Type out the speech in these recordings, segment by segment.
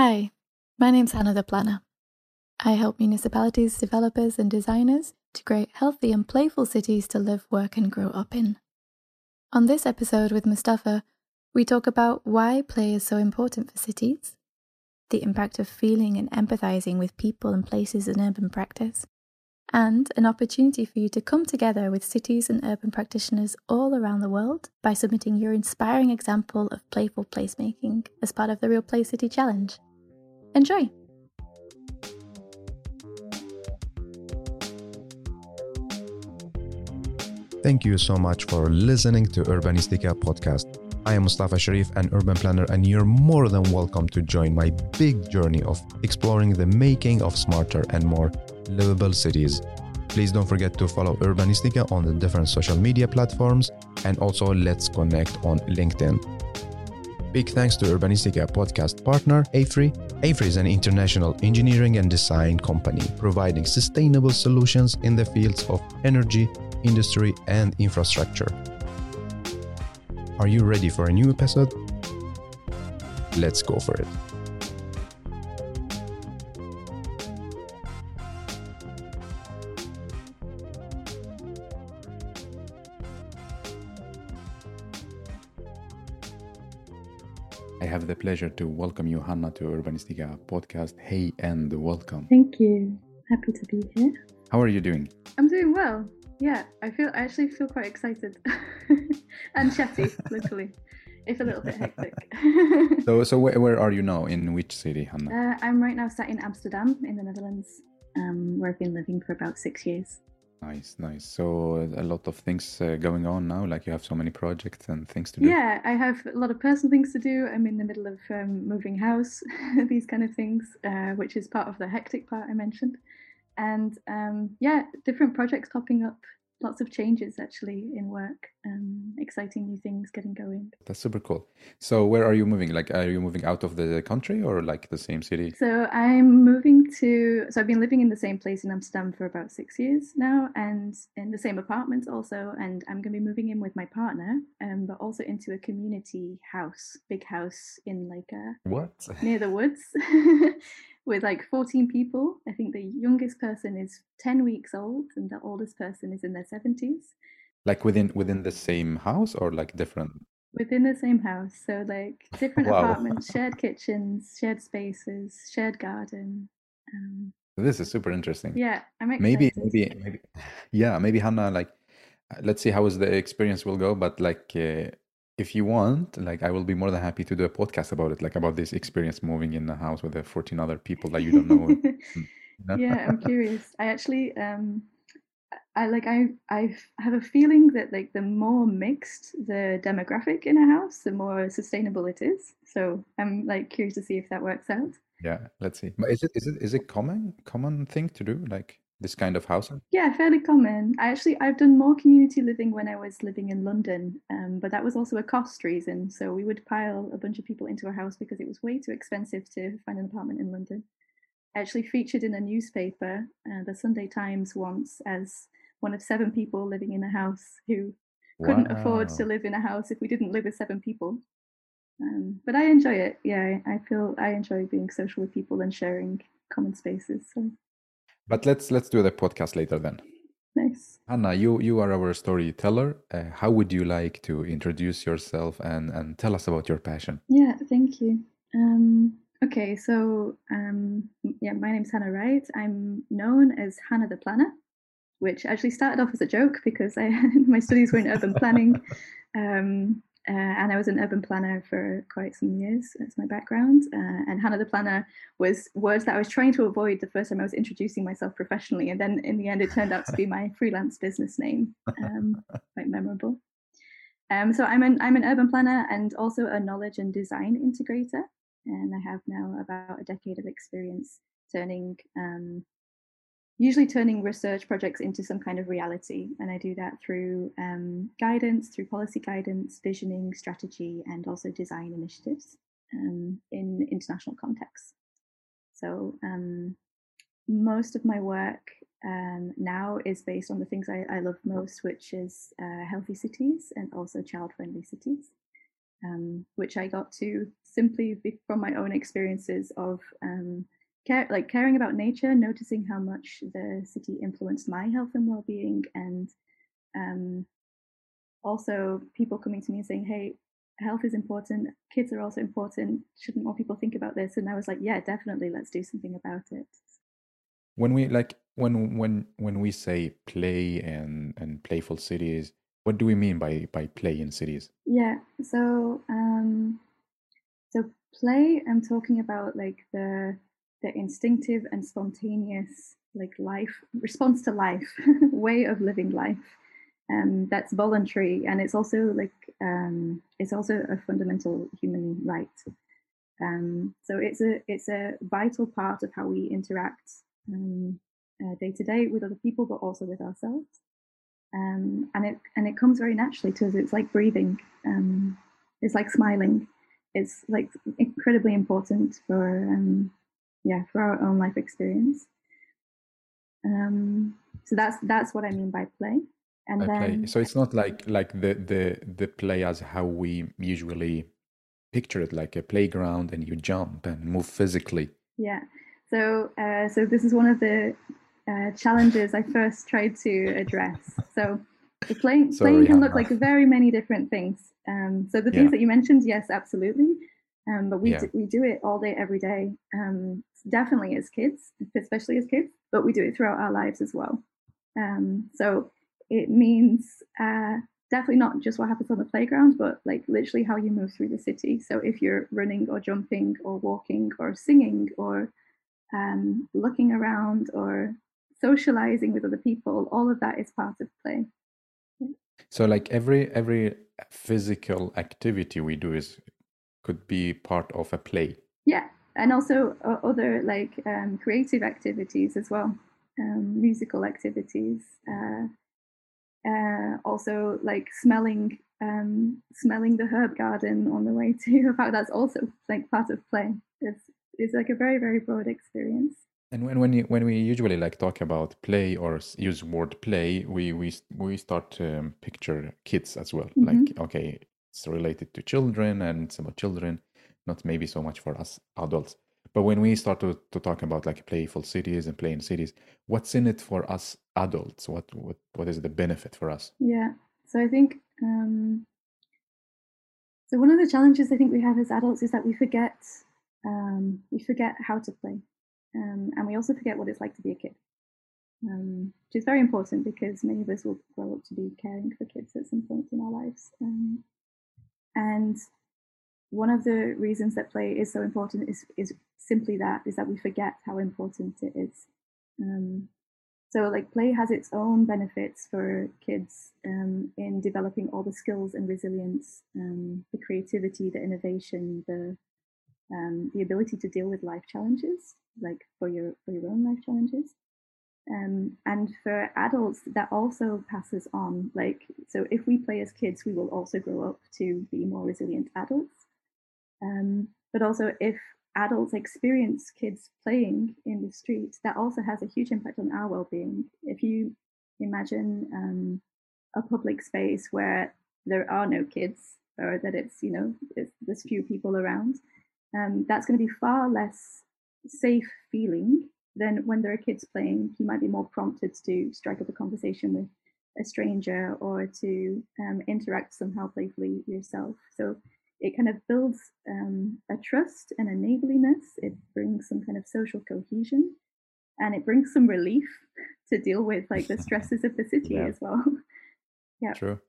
Hi, my name's Hannah the Planner. I help municipalities, developers, and designers to create healthy and playful cities to live, work, and grow up in. On this episode with Mustafa, we talk about why play is so important for cities, the impact of feeling and empathizing with people and places in urban practice, and an opportunity for you to come together with cities and urban practitioners all around the world by submitting your inspiring example of playful placemaking as part of the Real Play City Challenge. Enjoy! Thank you so much for listening to Urbanistica podcast. I am Mustafa Sharif, an urban planner, and you're more than welcome to join my big journey of exploring the making of smarter and more livable cities. Please don't forget to follow Urbanistica on the different social media platforms and also let's connect on LinkedIn. Big thanks to Urbanistica podcast partner AFRY. AFRY is an international engineering and design company providing sustainable solutions in the fields of energy, industry, and infrastructure. Are you ready for a new episode? Let's go for it. I have the pleasure to welcome you, Hannah, to Urbanistica podcast. Hey, and welcome. Thank you. Happy to be here. How are you doing? I'm doing well. Yeah, I feel I actually feel quite excited and chatty, literally. It's a little bit hectic. So, so where, where are you now? In which city, Hannah? uh, I'm right now sat in Amsterdam, in the Netherlands, um, where I've been living for about six years. Nice, nice. So a lot of things uh, going on now. Like you have so many projects and things to do. Yeah, I have a lot of personal things to do. I'm in the middle of um, moving house, these kind of things, uh, which is part of the hectic part I mentioned. And um, yeah, different projects popping up, lots of changes actually in work, um, exciting new things getting going. That's super cool. So where are you moving? Like, are you moving out of the country or like the same city? So I'm moving to. So I've been living in the same place in Amsterdam for about six years now, and in the same apartment also. And I'm going to be moving in with my partner, um, but also into a community house, big house in like a What? near the woods, with like 14 people. I think the youngest person is 10 weeks old, and the oldest person is in their 70s. Like within within the same house or like different? Within the same house, so like different Wow. apartments, shared kitchens, shared spaces, shared garden. Um, This is super interesting. Yeah, I'm excited. Maybe, maybe, maybe. Yeah, maybe Hannah. Like, let's see how is the experience will go. But like, uh, if you want, like, I will be more than happy to do a podcast about it, like about this experience moving in a house with the 14 other people that you don't know? yeah, I'm curious. I actually, um, I like I I have a feeling that like the more mixed the demographic in a house, the more sustainable it is. So I'm like curious to see if that works out. Yeah, let's see. But is it is it is it common common thing to do like this kind of housing? Yeah, fairly common. I actually I've done more community living when I was living in London, um, but that was also a cost reason. So we would pile a bunch of people into a house because it was way too expensive to find an apartment in London. I actually featured in a newspaper, uh, the Sunday Times, once as one of seven people living in a house who couldn't afford to live in a house if we didn't live with seven people. Um, but I enjoy it. Yeah, I I feel I enjoy being social with people and sharing common spaces. So But let's let's do the podcast later then. nice. Hannah, you you are our storyteller. Uh, how would you like to introduce yourself and and tell us about your passion? Yeah, thank you. Um, okay, so um, yeah, my name's Hannah Wright. I'm known as Hannah the Planner, which actually started off as a joke because I my studies were in urban planning, um, uh, and I was an urban planner for quite some years. That's my background. Uh, and Hannah the Planner was words that I was trying to avoid the first time I was introducing myself professionally, and then in the end, it turned out to be my freelance business name. Um, quite memorable. Um, so I'm an I'm an urban planner and also a knowledge and design integrator, and I have now about a decade of experience turning um, usually turning research projects into some kind of reality. And I do that through um, guidance, through policy guidance, visioning, strategy, and also design initiatives um, in international contexts. So um, most of my work um, now is based on the things I, I love most, which is uh, healthy cities and also child friendly cities. um, which I got to simply from my own experiences of um, care, like caring about nature, noticing how much the city influenced my health and well-being, and um, also people coming to me and saying, "Hey, health is important. Kids are also important. Shouldn't more people think about this?" And I was like, "Yeah, definitely. Let's do something about it." When we like when when when we say play and and playful cities, what do we mean by by play in cities? Yeah. So um, so play. I'm talking about like the the instinctive and spontaneous like life response to life way of living life um, that's voluntary. And it's also like um, it's also a fundamental human right. Um, so it's a it's a vital part of how we interact um, uh, day to day with other people but also with ourselves. Um, and it and it comes very naturally to us. It's like breathing um, it's like smiling. It's like incredibly important for yeah for our own life experience um so that's that's what i mean by play and then play. so it's not like like the the the play as how we usually picture it like a playground and you jump and move physically yeah so uh, so this is one of the uh, challenges i first tried to address so the playing, Sorry, playing can look like very many different things um, so the things yeah. that you mentioned yes absolutely um, but we, yeah. do, we do it all day, every day. Um, definitely as kids, especially as kids, but we do it throughout our lives as well. Um, so it means uh, definitely not just what happens on the playground, but like literally how you move through the city. So if you're running or jumping or walking or singing or um, looking around or socializing with other people, all of that is part of play. So like every every physical activity we do is could be part of a play. Yeah, and also uh, other like um, creative activities as well, um, musical activities. Uh, uh, also, like smelling um, smelling the herb garden on the way to about that's also like part of play. It's it's like a very very broad experience. And when when you, when we usually like talk about play or use word play, we we we start to um, picture kids as well. Mm-hmm. Like okay, it's related to children and it's about children, not maybe so much for us adults. But when we start to, to talk about like playful cities and playing cities, what's in it for us adults? What what what is the benefit for us? Yeah. So I think um, so one of the challenges I think we have as adults is that we forget um, we forget how to play, um, and we also forget what it's like to be a kid, um, which is very important because many of us will grow up to be caring for kids at some point in our lives. Um, and one of the reasons that play is so important is is simply that is that we forget how important it is. Um, so like play has its own benefits for kids um, in developing all the skills and resilience, um, the creativity, the innovation, the um, the ability to deal with life challenges, like for your for your own life challenges. Um, and for adults, that also passes on. Like, so if we play as kids, we will also grow up to be more resilient adults. Um, but also, if adults experience kids playing in the street, that also has a huge impact on our well-being. If you imagine um, a public space where there are no kids, or that it's you know there's few people around, um, that's going to be far less safe feeling than when there are kids playing, you might be more prompted to strike up a conversation with a stranger or to um, interact somehow playfully yourself. So it kind of builds um, a trust and a neighborliness. It brings some kind of social cohesion, and it brings some relief to deal with like the stresses of the city yeah. as well. yeah. True.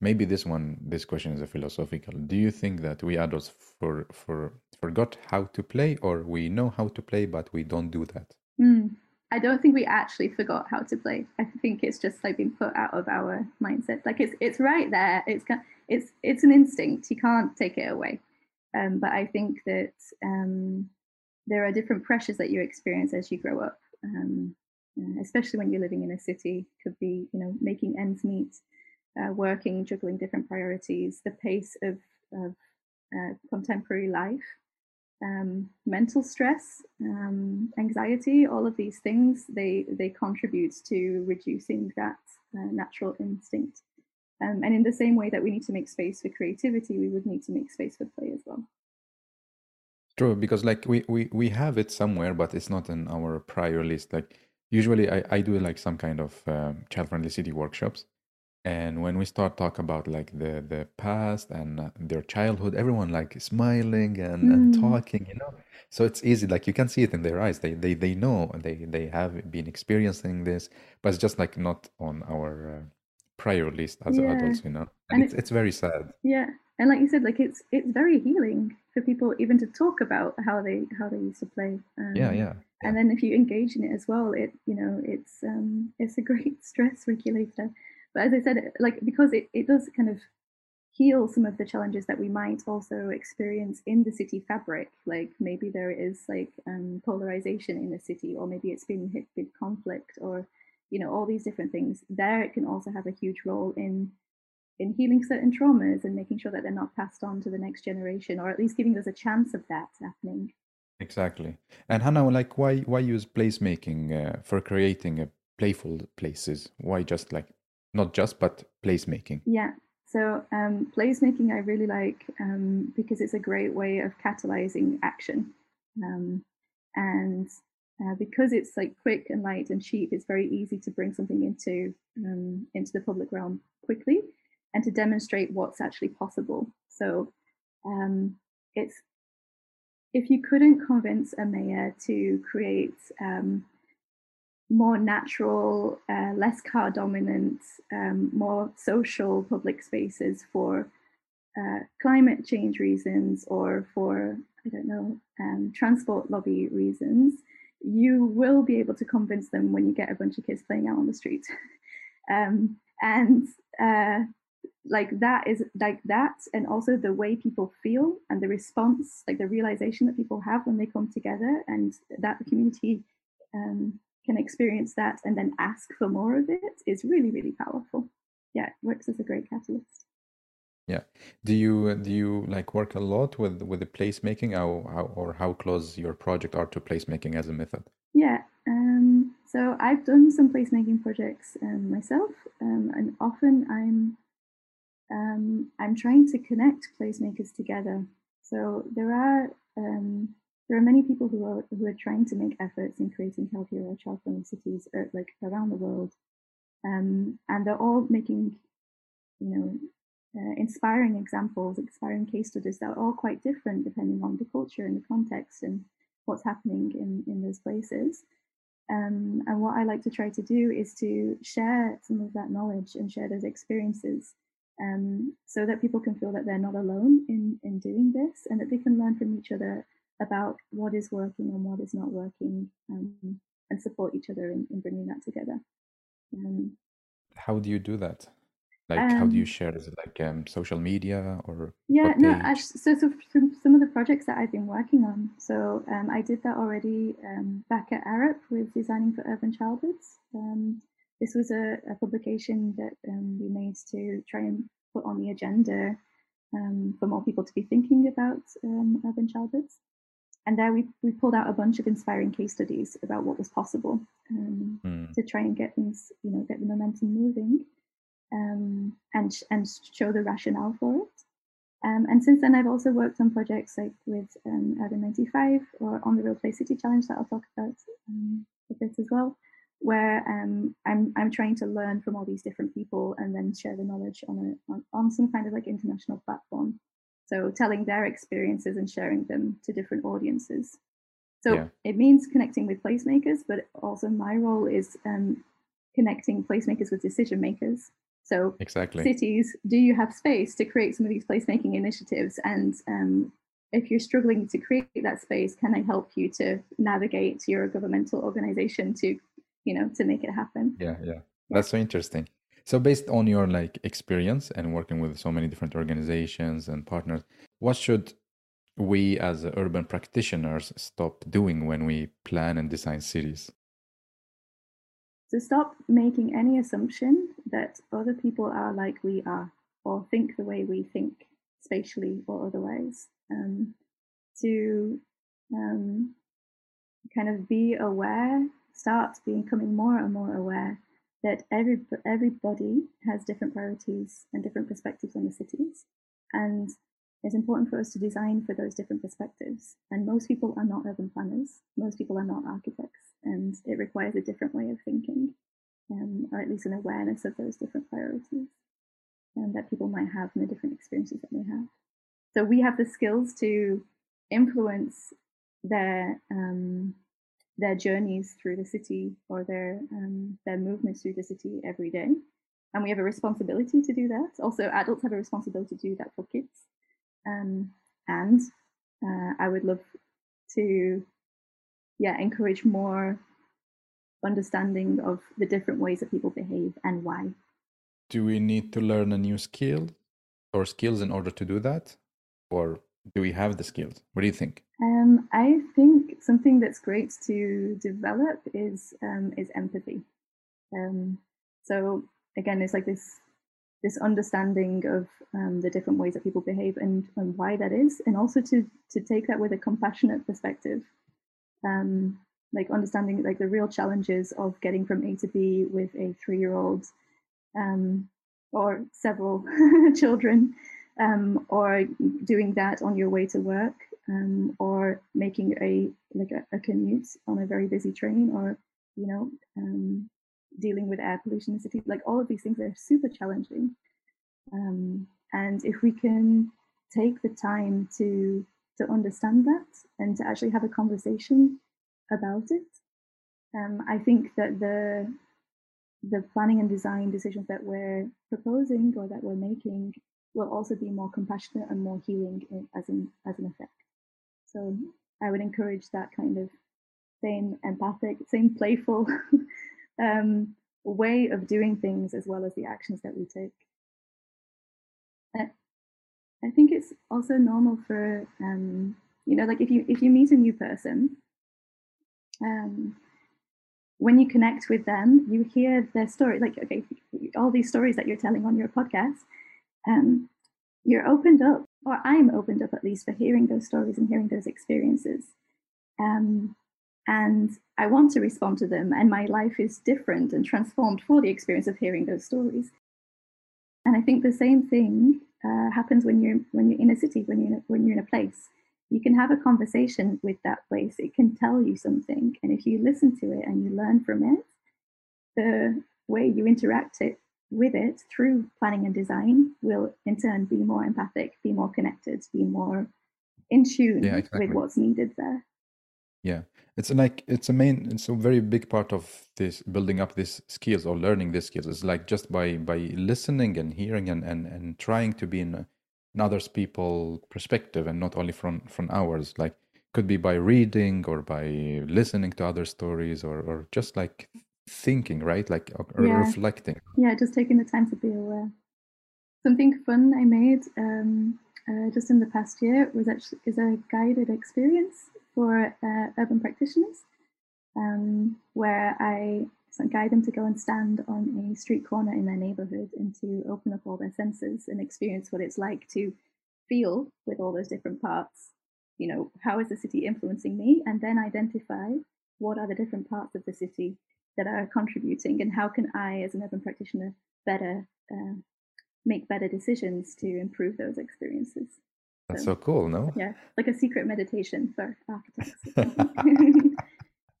Maybe this one, this question is a philosophical. Do you think that we adults for for forgot how to play, or we know how to play but we don't do that? Mm. I don't think we actually forgot how to play. I think it's just like been put out of our mindset. Like it's it's right there. It's it's it's an instinct. You can't take it away. Um, but I think that um, there are different pressures that you experience as you grow up, um, uh, especially when you're living in a city. Could be you know making ends meet, uh, working, juggling different priorities, the pace of of uh, contemporary life um, mental stress, um, anxiety, all of these things, they, they contribute to reducing that uh, natural instinct. Um, and in the same way that we need to make space for creativity, we would need to make space for play as well. True, because like we, we, we have it somewhere, but it's not in our prior list. Like usually I, I do like some kind of um, child-friendly city workshops. And when we start talk about like the, the past and uh, their childhood, everyone like smiling and, mm. and talking, you know. So it's easy, like you can see it in their eyes. They they they know they they have been experiencing this, but it's just like not on our prior list as yeah. adults, you know. And, and it's, it's very sad. Yeah, and like you said, like it's it's very healing for people even to talk about how they how they used to play. Um, yeah, yeah, yeah. And then if you engage in it as well, it you know it's um it's a great stress regulator. But as I said, like because it, it does kind of heal some of the challenges that we might also experience in the city fabric. Like maybe there is like um, polarization in the city, or maybe it's been hit with conflict, or you know all these different things. There, it can also have a huge role in in healing certain traumas and making sure that they're not passed on to the next generation, or at least giving us a chance of that happening. Exactly. And Hannah, like, why why use placemaking uh, for creating a playful places? Why just like not just but placemaking? Yeah. So um, placemaking I really like um, because it's a great way of catalyzing action, um, and uh, because it's like quick and light and cheap, it's very easy to bring something into um, into the public realm quickly and to demonstrate what's actually possible. So um, it's if you couldn't convince a mayor to create um, more natural, uh, less car dominant, um, more social public spaces for uh, climate change reasons or for, I don't know, um, transport lobby reasons, you will be able to convince them when you get a bunch of kids playing out on the street. um, and uh, like that is like that and also the way people feel and the response like the realization that people have when they come together and that the community um, can experience that and then ask for more of it is really really powerful yeah it works as a great catalyst yeah. Do you do you like work a lot with with the placemaking? How, how or how close your project are to placemaking as a method? Yeah um so i've done some placemaking projects um, myself um, and often i'm um, i'm trying to connect placemakers together. So there are um, there are many people who are who are trying to make efforts in creating healthier or child-friendly cities uh, like around the world, um, and they're all making, you know, uh, inspiring examples, inspiring case studies that are all quite different depending on the culture and the context and what's happening in in those places. Um, and what I like to try to do is to share some of that knowledge and share those experiences um, so that people can feel that they're not alone in, in doing this and that they can learn from each other about what is working and what is not working um, and support each other in, in bringing that together. Um, how do you do that? Like, um, how do you um share? Is it like um, social media or? Yeah, no. Actually, so, so some, of the projects that I've been working on. So um, I did that already um, back at Arup with Designing for Urban Childhoods. this was a, a publication that we made to try and put on the agenda for more people to be thinking about urban childhoods and there we, we pulled out a bunch of inspiring case studies about what was possible um, mm. to try and get things you know get the momentum moving um, and and show the rationale for it um, and since then I've also worked on projects like with um, Urban 95 or on the Real Play City Challenge that I'll talk about um, a bit as well where um, I'm I'm trying to learn from all these different people and then share the knowledge on a on, on some kind of like international platform so telling their experiences and sharing them to different audiences. So yeah. it means connecting with placemakers, but also my role is um, connecting placemakers with decision makers. So exactly cities, do you have space to create some of these placemaking initiatives? And um, if you're struggling to create that space, can I help you to navigate your governmental organization to, you know, to make it happen? Yeah, yeah, that's so interesting. So based on your like experience and working with so many different organizations and partners, what should we as urban practitioners stop doing when we plan and design cities? To stop making any assumption that other people are like we are or think the way we think, spatially or otherwise. Um, to um, kind of be aware, start becoming more and more aware that every everybody has different priorities and different perspectives on the cities, and it's important for us to design for those different perspectives. And most people are not urban planners. Most people are not architects, and it requires a different way of thinking, um, or at least an awareness of those different priorities um, that people might have and the different experiences that they have. So we have the skills to influence their um, their journeys through the city or their um, their movements through the city every day, and we have a responsibility to do that. Also, adults have a responsibility to do that for kids, um, and uh, I would love to, yeah, encourage more understanding of the different ways that people behave and why. Do we need to learn a new skill or skills in order to do that, or do we have the skills? What do you think? Um, I think something that's great to develop is um, is empathy. Um, so again, it's like this this understanding of um, the different ways that people behave and, and why that is, and also to to take that with a compassionate perspective, um, like understanding like the real challenges of getting from A to B with a three year old, um, or several children, um, or doing that on your way to work, um, or making a like a, a, commute on a very busy train, or you know um, dealing with air pollution in city. Like all of these things are super challenging, um, and if we can take the time to to understand that and to actually have a conversation about it, um, I think that the the planning and design decisions that we're proposing or that we're making will also be more compassionate and more healing as an as an effect. So I would encourage that kind of same empathic, same playful um, way of doing things as well as the actions that we take. I think it's also normal for um, you know, like if you if you meet a new person, um, when you connect with them, you hear their story. Like okay, all these stories that you're telling on your podcast, um, you're opened up, or I'm opened up at least for hearing those stories and hearing those experiences. Um, and I want to respond to them, and my life is different and transformed for the experience of hearing those stories. And I think the same thing uh, happens when you're when you're in a city, when you're in a, when you're in a place. You can have a conversation with that place. It can tell you something, and if you listen to it and you learn from it, the way you interact it with it through planning and design will in turn be more empathic, be more connected, be more in tune yeah, exactly. with what's needed there. Yeah, it's like it's a main, it's a very big part of this building up these skills or learning these skills. It's like just by by listening and hearing and and and trying to be in, in others people perspective and not only from from ours. Like could be by reading or by listening to other stories or or just like thinking, right? Like or yeah. reflecting. Yeah, just taking the time to be aware. Something fun I made um, uh, just in the past year was actually is a guided experience for uh, urban practitioners, um, where I guide them to go and stand on a street corner in their neighborhood and to open up all their senses and experience what it's like to feel with all those different parts. You know, how is the city influencing me? And then identify what are the different parts of the city that are contributing and how can I, as an urban practitioner, better uh, make better decisions to improve those experiences. That's so, so cool, no? Yeah, like a secret meditation for architects.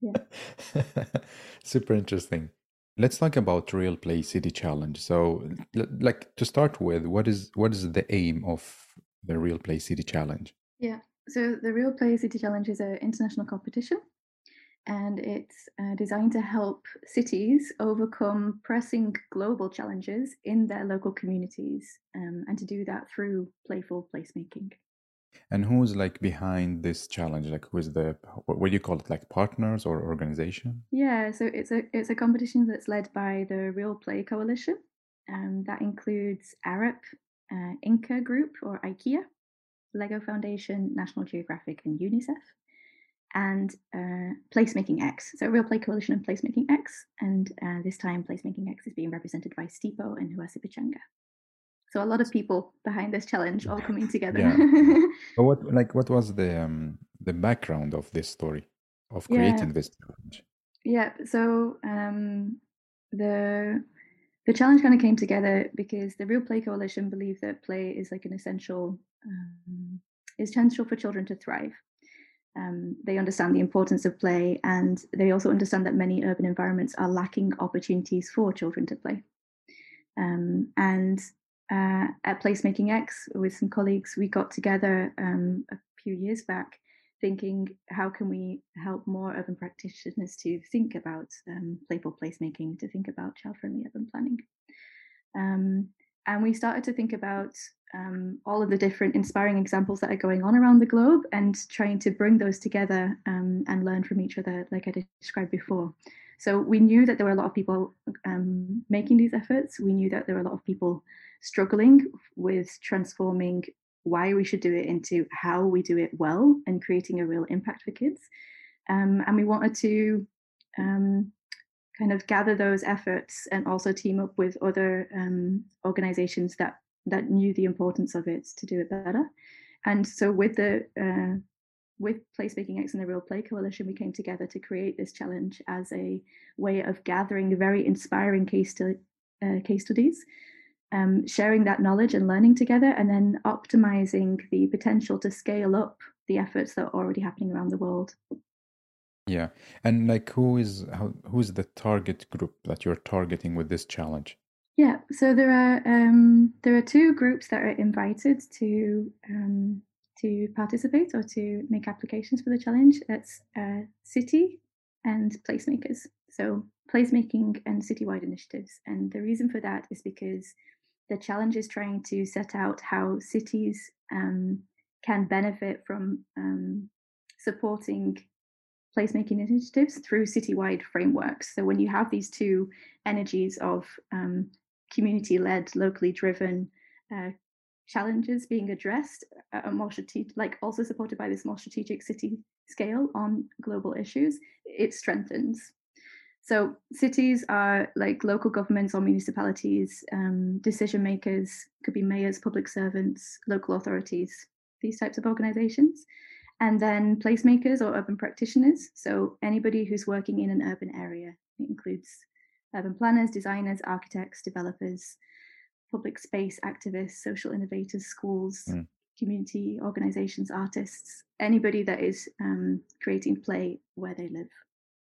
yeah. Super interesting. Let's talk about Real Play City Challenge. So, like to start with, what is what is the aim of the Real Play City Challenge? Yeah. So the Real Play City Challenge is an international competition and it's uh, designed to help cities overcome pressing global challenges in their local communities um, and to do that through playful placemaking. And who's like behind this challenge? Like, who's the what, do you call it? Like partners or organization? Yeah, so it's a it's a competition that's led by the Real Play Coalition, and um, that includes Arup, uh, Ingka Group or IKEA, Lego Foundation, National Geographic, and UNICEF and uh, Placemaking X. So Real Play Coalition and Placemaking X. And uh, this time Placemaking X is being represented by Stipo and Huasi Pichanga. So a lot of people behind this challenge all coming together. Yeah. but what like what was the um, the background of this story of creating yeah. this challenge? Yeah. So um, the the challenge kind of came together because the Real Play Coalition believe that play is like an essential um, is essential for children to thrive. Um, they understand the importance of play, and they also understand that many urban environments are lacking opportunities for children to play. Um, and uh, at Placemaking X, with some colleagues, we got together um, a few years back thinking how can we help more urban practitioners to think about um, playful placemaking, to think about child-friendly urban planning. And we started to think about um, all of the different inspiring examples that are going on around the globe and trying to bring those together um, and learn from each other, like I described before. So we knew that there were a lot of people um, making these efforts. We knew that there were a lot of people struggling with transforming why we should do it into how we do it well and creating a real impact for kids. Um, and we wanted to um, kind of gather those efforts and also team up with other um, organizations that that knew the importance of it to do it better. And so with the uh, with Placemaking X and the Real Play Coalition, we came together to create this challenge as a way of gathering very inspiring case, uh, case studies um, sharing that knowledge and learning together, and then optimizing the potential to scale up the efforts that are already happening around the world. Yeah, and like, who is how, who is the target group that you're targeting with this challenge? Yeah, so there are um, there are two groups that are invited to um, to participate or to make applications for the challenge. That's uh, city and placemakers. So placemaking and citywide initiatives, and the reason for that is because the challenge is trying to set out how cities um, can benefit from um, supporting placemaking initiatives through citywide frameworks. So when you have these two energies of um, community-led, locally driven uh, challenges being addressed more strategic, like also supported by this more strategic city scale on global issues, it strengthens so cities are like local governments or municipalities, um, decision makers, could be mayors, public servants, local authorities, these types of organizations. And then placemakers or urban practitioners. So anybody who's working in an urban area. It includes urban planners, designers, architects, developers, public space activists, social innovators, schools, mm. community organizations, artists, anybody that is um, creating play where they live.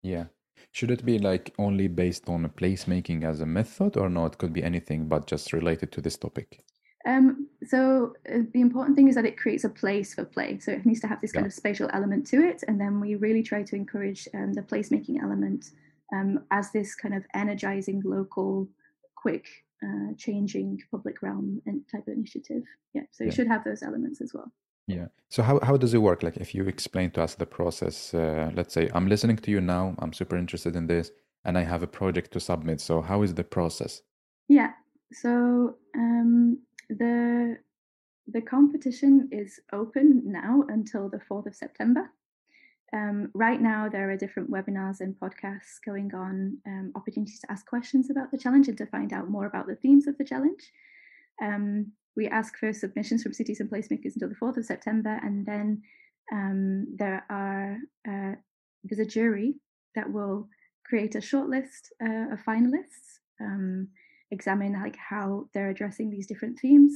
Yeah. Should it be like only based on placemaking as a method, or no? It could be anything, but just related to this topic. Um, so uh, the important thing is that it creates a place for play. So it needs to have this kind of spatial element to it, and then we really try to encourage um, the placemaking element um, as this kind of energizing, local, quick, uh, changing public realm and type of initiative. Yeah, so yeah. it should have those elements as well. Yeah. So how, how does it work? Like if you explain to us the process, uh, let's say I'm listening to you now, I'm super interested in this, and I have a project to submit. So how is the process? Yeah. So um, the the competition is open now until the 4th of September. Um, right now, there are different webinars and podcasts going on, um, opportunities to ask questions about the challenge and to find out more about the themes of the challenge. Um, we ask for submissions from cities and placemakers until the 4th of September, and then um, there are uh, there's a jury that will create a shortlist uh, of finalists, um, examine like how they're addressing these different themes,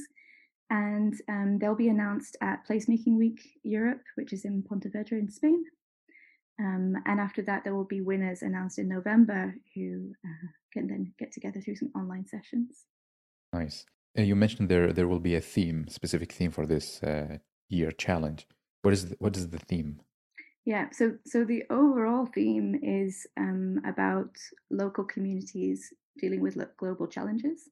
and um, they'll be announced at Placemaking Week Europe, which is in Pontevedra in Spain. Um, and after that, there will be winners announced in November who uh, can then get together through some online sessions. Nice. Uh, you mentioned there there will be a theme, specific theme for this uh, year challenge. What is the, what is the theme? Yeah, so so the overall theme is um, about local communities dealing with global challenges.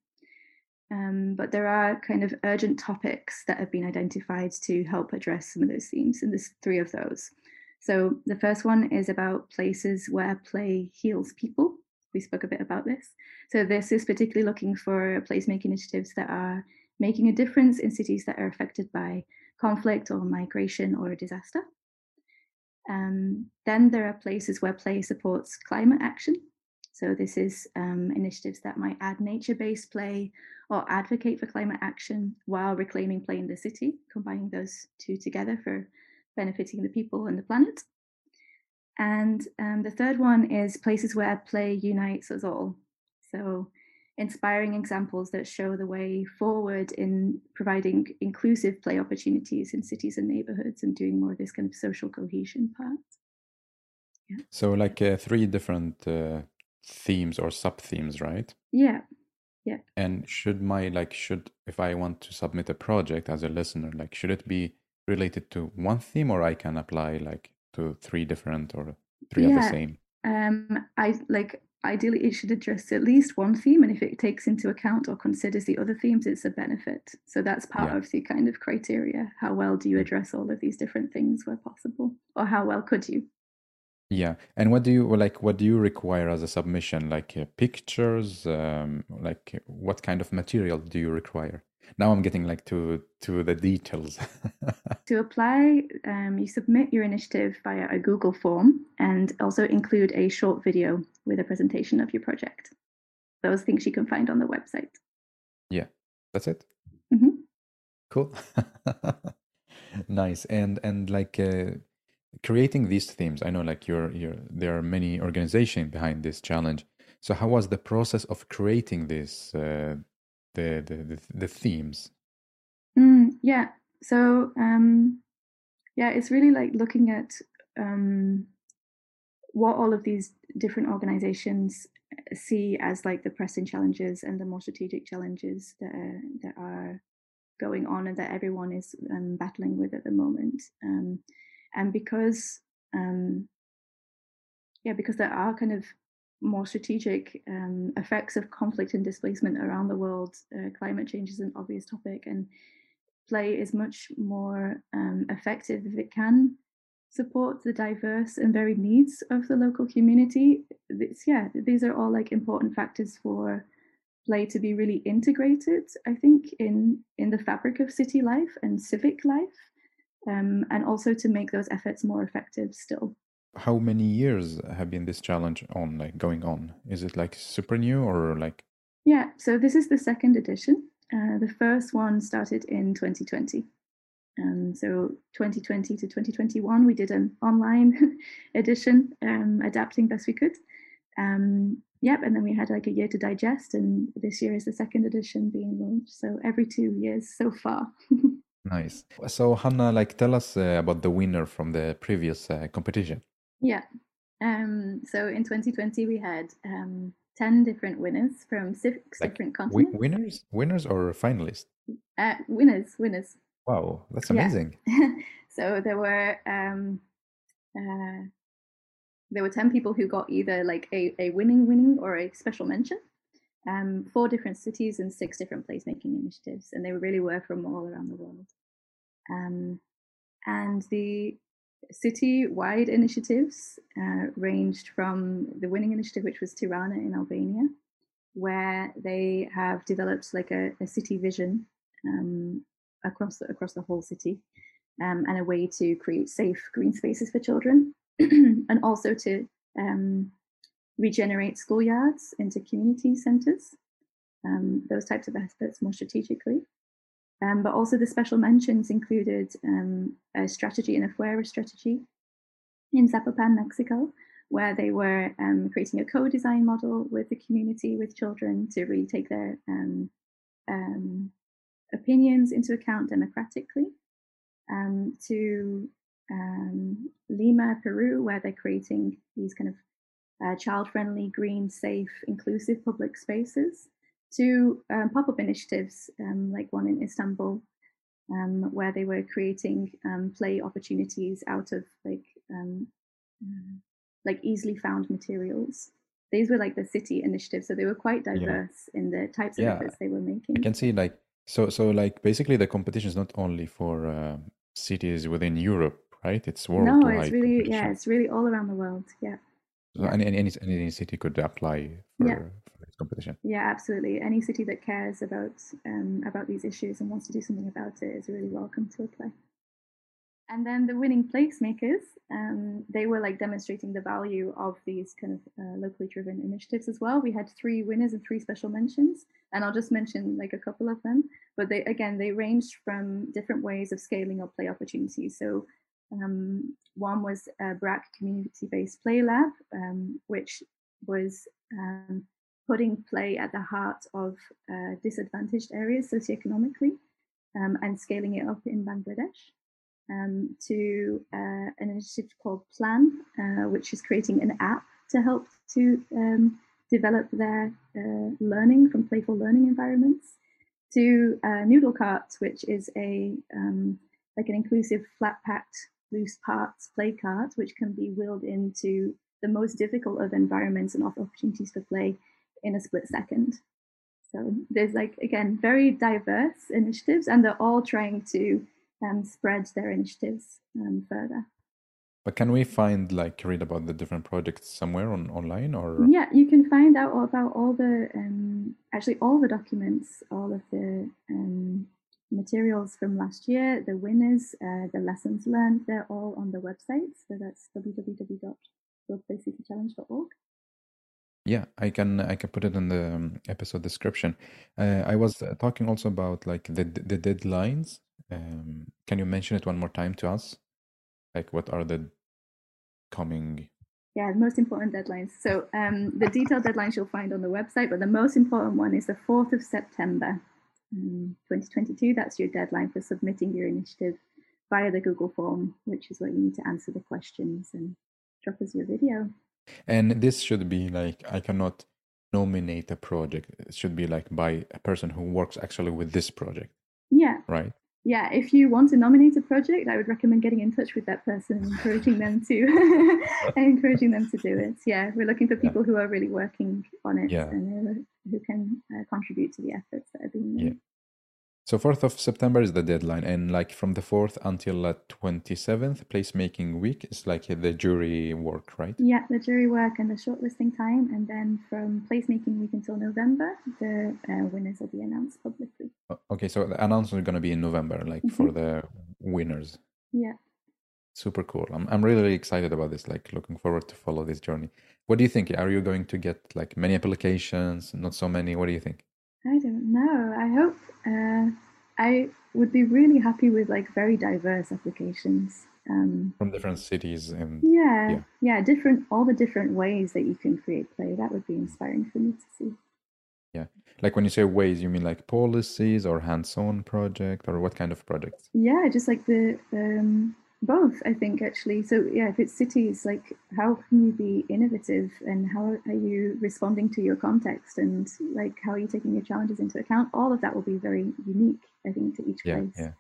Um, but there are kind of urgent topics that have been identified to help address some of those themes, and there's three of those. So the first one is about places where play heals people we spoke a bit about this. So this is particularly looking for placemaking initiatives that are making a difference in cities that are affected by conflict or migration or a disaster. Um, then there are places where play supports climate action. So this is um, initiatives that might add nature-based play or advocate for climate action while reclaiming play in the city, combining those two together for benefiting the people and the planet. And um, the third one is places where play unites us all. So, inspiring examples that show the way forward in providing inclusive play opportunities in cities and neighborhoods and doing more of this kind of social cohesion part. Yeah. So, like uh, three different uh, themes or sub themes, right? Yeah. Yeah. And should my, like, should, if I want to submit a project as a listener, like, should it be related to one theme or I can apply like to three different or three yeah. of the same? Um, I like ideally it should address at least one theme and if it takes into account or considers the other themes it's a benefit so that's part yeah. of the kind of criteria how well do you address all of these different things where possible or how well could you yeah and what do you like what do you require as a submission? Like uh, pictures um, like what kind of material do you require? Now i'm getting like to to the details. To apply um, you submit your initiative via a google form and also include a short video with a presentation of your project. Those things you can find on the website. Yeah that's it? Mm-hmm. cool. Nice and and like uh, creating these themes i know like you're you're there are many organizations behind this challenge. So how was the process of creating this uh, the the the, the themes? Mm, yeah. So um yeah it's really like looking at um what all of these different organizations see as like the pressing challenges and the more strategic challenges that are, that are going on and that everyone is um, battling with at the moment. Um, and because um, yeah because there are kind of more strategic um, effects of conflict and displacement around the world uh, climate change is an obvious topic and play is much more um, effective if it can support the diverse and varied needs of the local community. It's, yeah these are all like important factors for play to be really integrated i think in in the fabric of city life and civic life um, and also to make those efforts more effective still. How many years have been this challenge on, like going on? Is it like super new or like? Yeah, so this is the second edition. Uh, the first one started in 2020. Um, so 2020 to 2021, we did an online edition, um, adapting best we could. Um, yep, and then we had like a year to digest, and this year is the second edition being launched. So every two years so far. Nice. So Hannah, like, tell us uh, about the winner from the previous uh, competition. Yeah. Um. So in 2020, we had um 10 different winners from six like, different continents. W- winners, winners, or finalists? Uh, winners, winners. Wow, that's amazing. Yeah. so there were um, uh, there were 10 people who got either like a, a winning winning or a special mention um, four different cities and six different placemaking initiatives, and they really were from all around the world. Um, and the city-wide initiatives uh, ranged from the winning initiative, which was Tirana in Albania, where they have developed like a, a city vision um, across the, across the whole city, um, and a way to create safe green spaces for children, and also to um, regenerate schoolyards into community centres, um, those types of efforts more strategically. Um, but also the special mentions included um, a strategy and a Fuera strategy in Zapopan, Mexico, where they were um, creating a co-design model with the community, with children, to really take their um, opinions into account democratically. to Lima, Peru, where they're creating these kind of uh, child-friendly, green, safe, inclusive public spaces to um, pop-up initiatives um, like one in Istanbul, um, where they were creating um, play opportunities out of like um, like easily found materials. These were like the city initiatives, so they were quite diverse yeah. in the types of yeah. efforts they were making. I can see like so so like basically the competition is not only for uh, cities within Europe, right? It's worldwide. No, it's really yeah, it's really all around the world. Yeah. So any, any any city could apply for, yeah. for this competition. Yeah, absolutely. Any city that cares about um, about these issues and wants to do something about it is really welcome to apply. And then the winning placemakers, um, they were like demonstrating the value of these kind of uh, locally driven initiatives as well. We had three winners and three special mentions, and I'll just mention like a couple of them. But they again they ranged from different ways of scaling up play opportunities. So um, one was a BRAC community-based play lab, um, which was um, putting play at the heart of uh, disadvantaged areas socioeconomically um, and scaling it up in Bangladesh. Um, to uh, an initiative called Plan, uh, which is creating an app to help to um, develop their uh, learning from playful learning environments, to uh, Noodle Cart, which is a like an inclusive flat packed loose parts play cart, which can be wheeled into the most difficult of environments and offer opportunities for play in a split second. So there's like again very diverse initiatives, and they're all trying to um, spread their initiatives um, further. But can we find like read about the different projects somewhere on online or? Yeah, you can find out about all the um, actually all the documents, all of the um, materials from last year, the winners, uh, the lessons learned. They're all on the website. So that's www.realplaycitychallenge.org. Yeah, I can I can put it in the um, episode description. Uh, I was uh, talking also about like the the deadlines. Um, can you mention it one more time to us? Like, what are the coming? Yeah, the most important deadlines. So um, the detailed deadlines you'll find on the website, but the most important one is the 4th of September, Um, 2022. That's your deadline for submitting your initiative via the Google form, which is what you need to answer the questions and drop us your video. And this should be like, I cannot nominate a project. It should be like by a person who works actually with this project. Yeah. Right yeah, if you want to nominate a project, I would recommend getting in touch with that person and encouraging them to encouraging them to do it. Yeah, we're looking for people yeah. who are really working on it yeah. and who, who can uh, contribute to the efforts that are being made. So 4th of September is the deadline, and like from the 4th until the 27th, placemaking week is like the jury work, right? Yeah, the jury work and the shortlisting time, and then from placemaking week until November, the uh, winners will be announced publicly. Okay, so the announcement is going to be in November, like mm-hmm. for the winners. Yeah. Super cool. I'm I'm really, really excited about this. Like looking forward to follow this journey. What do you think? Are you going to get like many applications? Not so many. What do you think? I don't know. I hope uh, I would be really happy with like very diverse applications um, from different cities and yeah, yeah, yeah, different all the different ways that you can create play. That would be inspiring for me to see. Yeah, like when you say ways, you mean like policies or hands-on project or what kind of projects? Yeah, just like the um, both, I think, actually. So, yeah, if it's cities, like how can you be innovative and how are you responding to your context and like how are you taking your challenges into account? All of that will be very unique, I think, to each yeah, place. Yeah.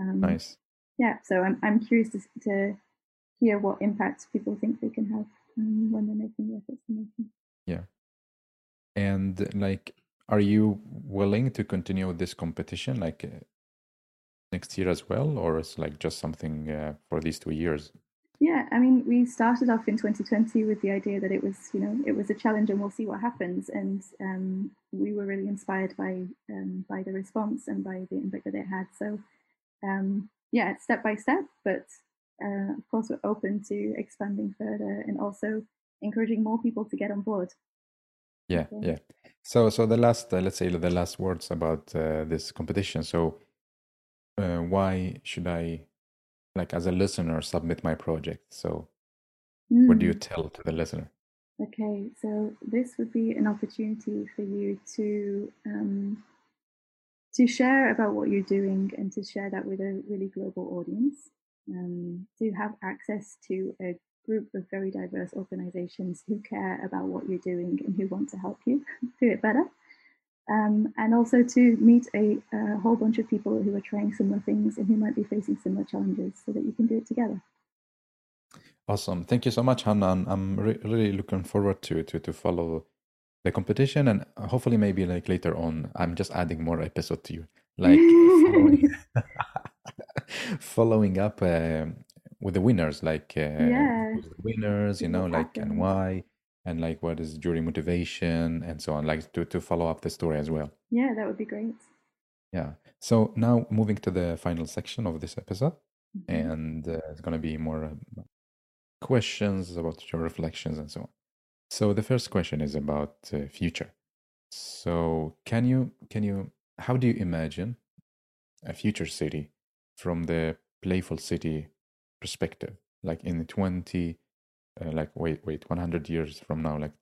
Um, nice. Yeah. So, I'm, I'm curious to, to hear what impacts people think they can have um, when they're making the efforts they're making. Yeah. And like, are you willing to continue with this competition? Like, next year as well, or it's like just something uh, for these two years? Yeah, I mean, we started off in 2020 with the idea that it was, you know, it was a challenge, and we'll see what happens. And um, we were really inspired by um, by the response and by the impact that it had. So, um, yeah, step by step, but uh, of course, we're open to expanding further and also encouraging more people to get on board. Yeah, yeah. So, so the last, uh, let's say, the last words about uh, this competition. So, uh, why should I, like as a listener, submit my project? So, mm. what do you hmm. tell to the listener? Okay, so this would be an opportunity for you to um, to share about what you're doing and to share that with a really global audience. Um, to have access to a group of very diverse organizations who care about what you're doing and who want to help you do it better um, and also to meet a, a, whole bunch of people who are trying similar things and who might be facing similar challenges so that you can do it together. Awesome. Thank you so much, Hannah. I'm re- really looking forward to, to, to follow the competition and hopefully maybe like later on, I'm just adding more episode to you, like following, following up uh, with the winners, like uh, yeah. winners, you know, like and why and like what is jury motivation and so on like to, to follow up the story as well. Yeah that would be great. Yeah. So now moving to the final section of this episode mm-hmm. and uh, it's going to be more uh, questions about your reflections and so on. So the first question is about uh, future. So can you can you how do you imagine a future city from the playful city perspective? Like in the 20 uh, like wait wait 100 years from now like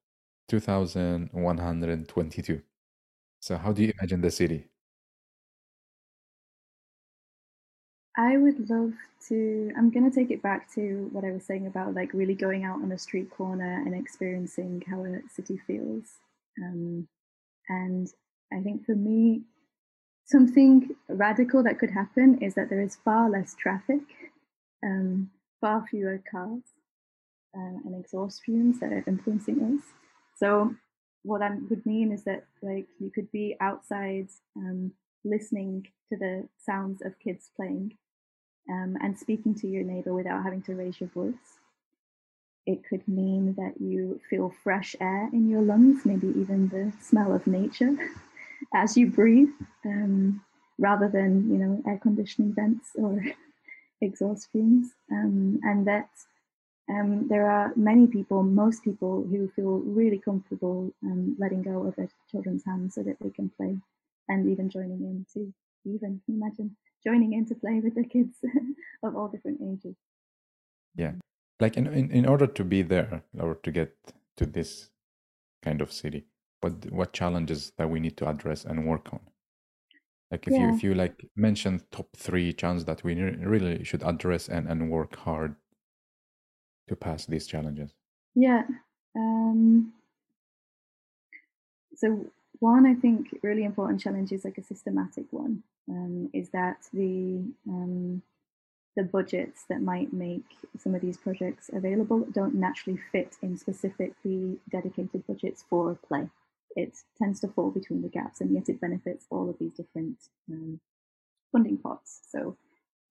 2,122. So, how do you imagine the city? I would love to. I'm going to take it back to what I was saying about like really going out on a street corner and experiencing how a city feels. Um, and I think for me, something radical that could happen is that there is far less traffic, um, far fewer cars, uh, and exhaust fumes that are influencing us. So, what that would mean is that like you could be outside um, listening to the sounds of kids playing um, and speaking to your neighbor without having to raise your voice. It could mean that you feel fresh air in your lungs, maybe even the smell of nature as you breathe, um, rather than you know air conditioning vents or exhaust fumes, um, and that um, there are many people, most people, who feel really comfortable um, letting go of their children's hands so that they can play, and even joining in to even imagine joining in to play with the kids of all different ages. Yeah, like in, in in order to be there or to get to this kind of city, what what challenges that we need to address and work on? Like if yeah. you if you like mention top three challenges that we really should address and and work hard to pass these challenges. Yeah. Um, so one, I think, really important challenge is like a systematic one. Um, is that the um, the budgets that might make some of these projects available don't naturally fit in specifically dedicated budgets for play. It tends to fall between the gaps, and yet it benefits all of these different um, funding pots. So,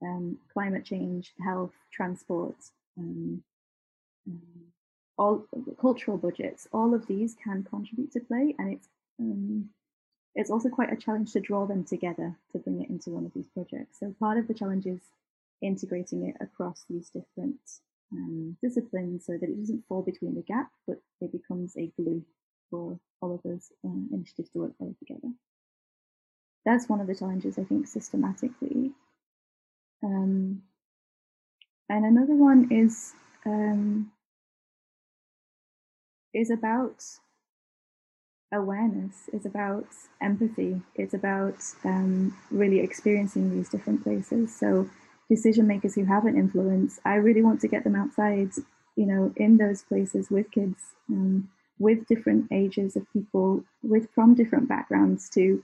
um, climate change, health, transport, um, all cultural budgets, all of these can contribute to play, and it's um, it's also quite a challenge to draw them together to bring it into one of these projects. So part of the challenge is integrating it across these different um, disciplines so that it doesn't fall between the gap, but it becomes a glue for all of those um, initiatives to work better together. That's one of the challenges, I think, systematically. Um, and another one is um, is about awareness, it's about empathy, it's about um, really experiencing these different places. So, decision makers who have an influence, I really want to get them outside, you know, in those places with kids, um, with different ages of people, with from different backgrounds to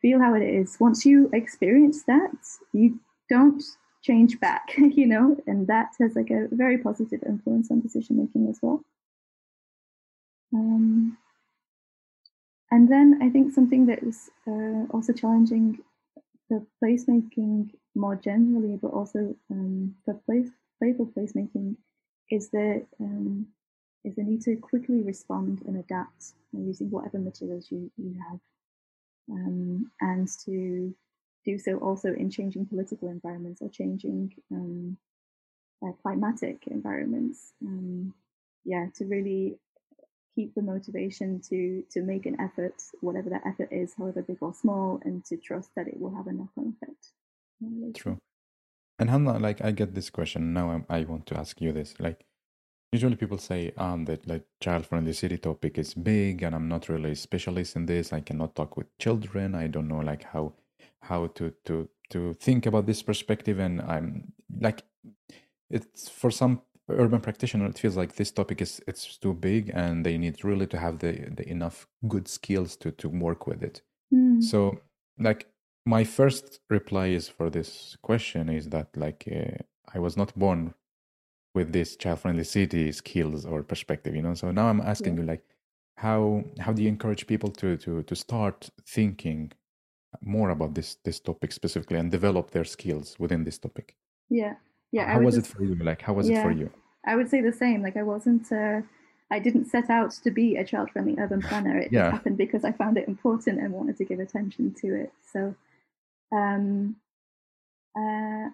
feel how it is. Once you experience that, you don't change back, you know, and that has like a very positive influence on decision making as well. Um, and then I think something that is uh, also challenging for placemaking more generally, but also um, for place, playful placemaking, is the um, is the need to quickly respond and adapt using whatever materials you, you have, um, and to do so also in changing political environments or changing um, uh, climatic environments. Um, yeah, to really keep the motivation to to make an effort, whatever that effort is, however big or small, and to trust that it will have a knock-on effect. True. And Hannah, like I get this question now. I'm, i want to ask you this. Like, usually people say um that like child-friendly city topic is big, and I'm not really a specialist in this. I cannot talk with children. I don't know like how how to to to think about this perspective, and I'm like, it's for some urban practitioner it feels like this topic is it's too big and they need really to have the, the enough good skills to to work with it mm. so like my first reply is for this question is that like uh, i was not born with this child friendly city skills or perspective you know so now i'm asking yeah. you like how how do you encourage people to to to start thinking more about this this topic specifically and develop their skills within this topic yeah yeah how was just, it for you like how was yeah, it for you i would say the same like i wasn't uh, i didn't set out to be a child friendly urban planner it yeah. happened because i found it important and wanted to give attention to it so um uh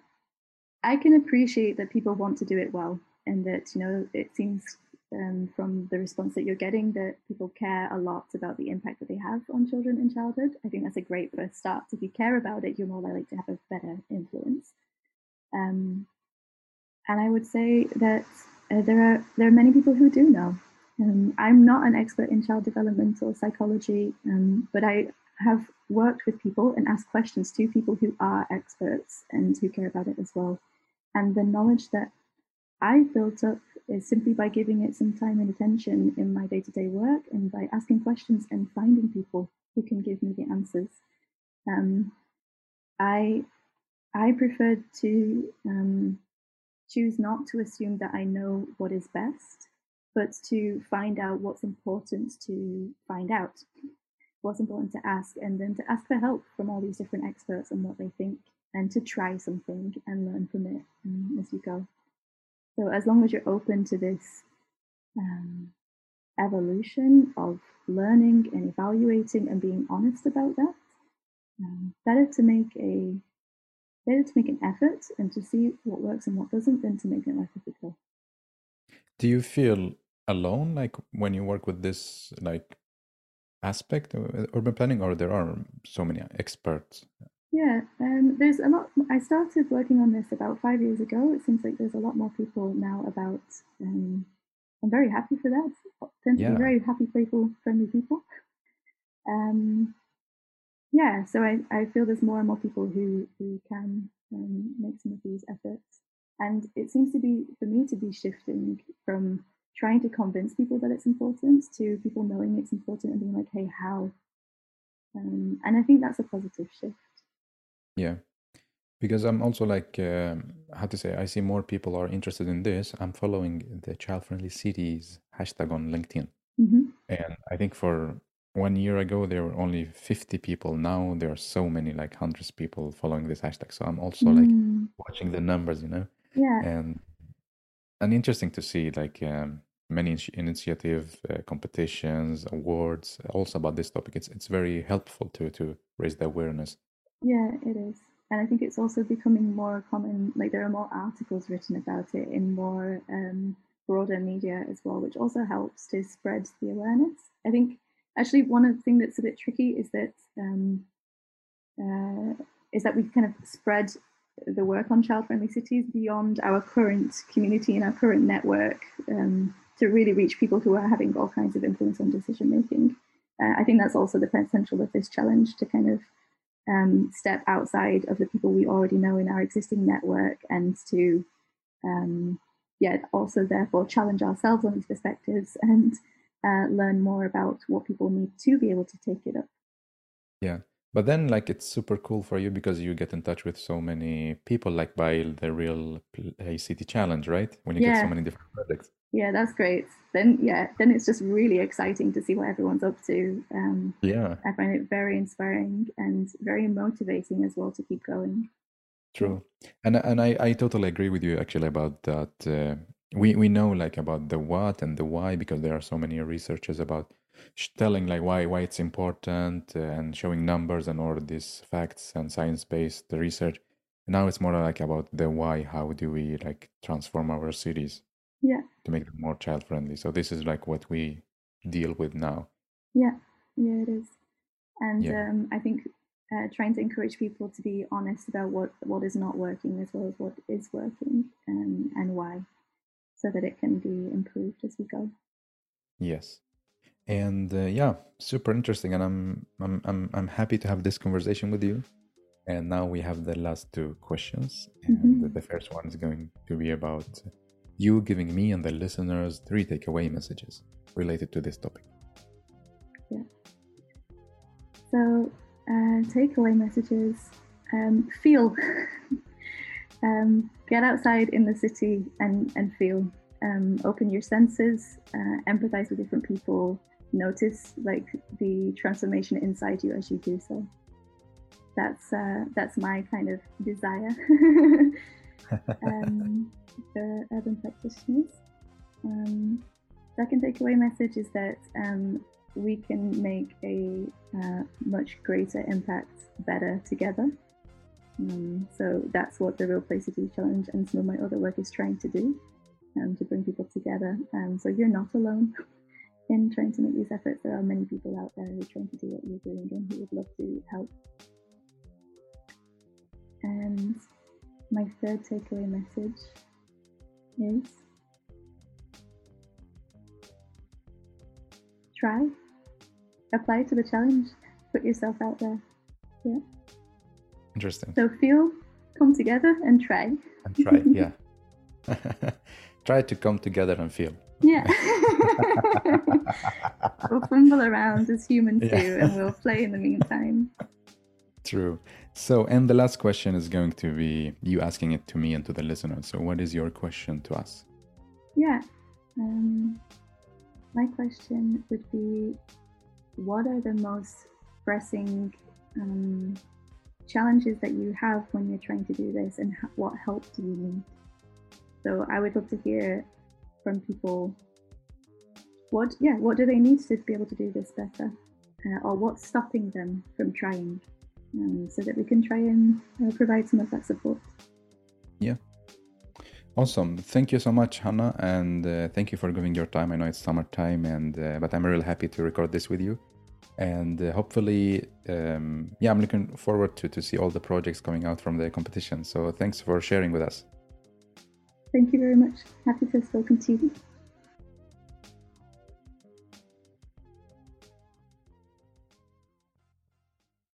i can appreciate that people want to do it well and that you know it seems um, from the response that you're getting that people care a lot about the impact that they have on children in childhood. I think that's a great first start. If you care about it, you're more likely to have a better influence. Um, and I would say that uh, there are there are many people who do know, Um, I'm not an expert in child development or psychology, um, but I have worked with people and asked questions to people who are experts and who care about it as well. And the knowledge that I've built up is simply by giving it some time and attention in my day to day work and by asking questions and finding people who can give me the answers. Um, I I prefer to um, choose not to assume that I know what is best, but to find out what's important to find out, what's important to ask, and then to ask for help from all these different experts on what they think, and to try something and learn from it um, as you go. So as long as you're open to this um, evolution of learning and evaluating and being honest about that, um, better to make a better to make an effort and to see what works and what doesn't than to make it life difficult. Do you feel alone, like when you work with this like aspect of uh, urban planning, or there are so many experts? Yeah, um, there's a lot. I started working on this about five years ago. It seems like there's a lot more people now about. Um, I'm very happy for that. Tend to Yeah. be very happy, playful, friendly people. Um, yeah, so I, I feel there's more and more people who who can um, make some of these efforts, and it seems to be for me to be shifting from trying to convince people that it's important to people knowing it's important and being like, hey, how? Um, and I think that's a positive shift. Yeah, because I'm also like um, how to say I see more people are interested in this. I'm following the child friendly cities hashtag on LinkedIn, hmm and I think for one year ago there were only 50 people. Now there are so many like hundreds of people following this hashtag. So I'm also like Mm, watching the numbers, you know, yeah, and and interesting to see like um, many initi- initiative uh, competitions awards also about this topic it's it's very helpful to to raise the awareness yeah, it is. And I think it's also becoming more common, like there are more articles written about it in more um, broader media as well, which also helps to spread the awareness. I think actually one of the things that's a bit tricky is that um, uh, is that we kind of spread the work on child-friendly cities beyond our current community and our current network um, to really reach people who are having all kinds of influence on decision making. Uh, I think that's also the potential of this challenge to kind of um, step outside of the people we already know in our existing network and to, um, yeah, also therefore challenge ourselves on these perspectives and uh, learn more about what people need to be able to take it up. yeah but then like it's super cool for you because you get in touch with so many people like by the real city challenge right when you get so many different projects Yeah, that's great. Then, yeah, then it's just really exciting to see what everyone's up to. Um, yeah I find it very inspiring and very motivating as well to keep going. True, and and I, I totally agree with you actually about that. Uh, we we know like about the what and the why because there are so many researchers about telling like why why it's important uh, and showing numbers and all these facts and science based research. Now it's more like about the why. How do we like transform our cities Yeah, to make them more child friendly? So this is like what we deal with now. yeah, yeah, it is. And Yeah. um, I think uh, trying to encourage people to be honest about what, what is not working as well as what is working and, and why, so that it can be improved as we go. Yes. And uh, yeah, super interesting, and I'm I'm I'm I'm happy to have this conversation with you. And now we have the last two questions, and Mhm. the first one is going to be about you giving me and the listeners three takeaway messages related to this topic. Yeah. So, uh, takeaway messages um, feel. um, get outside in the city and, and feel. Um, open your senses, uh, empathize with different people, notice like the transformation inside you as you do so. That's uh, that's my kind of desire um, urban practitioners. Um, second takeaway message is that um, we can make a uh, much greater impact better together. Um, so that's what the Real Play City Challenge and some of my other work is trying to do, um, to bring people together. Um, so you're not alone in trying to make these efforts. There are many people out there who are trying to do what you're doing and who would love to help. And my third takeaway message is try, apply to the challenge, put yourself out there. Yeah. Interesting. So feel, come together, and try. And try, yeah. try to come together and feel. Yeah. we'll fumble around as humans Yeah. do, and we'll play in the meantime. True. So, and the last question is going to be you asking it to me and to the listener. So, what is your question to us? Yeah. Um, my question would be what are the most pressing um, challenges that you have when you're trying to do this, and what help do you need? So, I would love to hear from people what, yeah, what do they need to be able to do this better? Uh, or what's stopping them from trying? Um, so that we can try and uh, provide some of that support. Yeah awesome. Thank you so much, Hannah, and uh, thank you for giving your time. I know it's summertime, and uh, but I'm really happy to record this with you, and uh, hopefully, um, yeah, I'm looking forward to to see all the projects coming out from the competition. So thanks for sharing with us. Thank you very much. Happy to have spoken to you.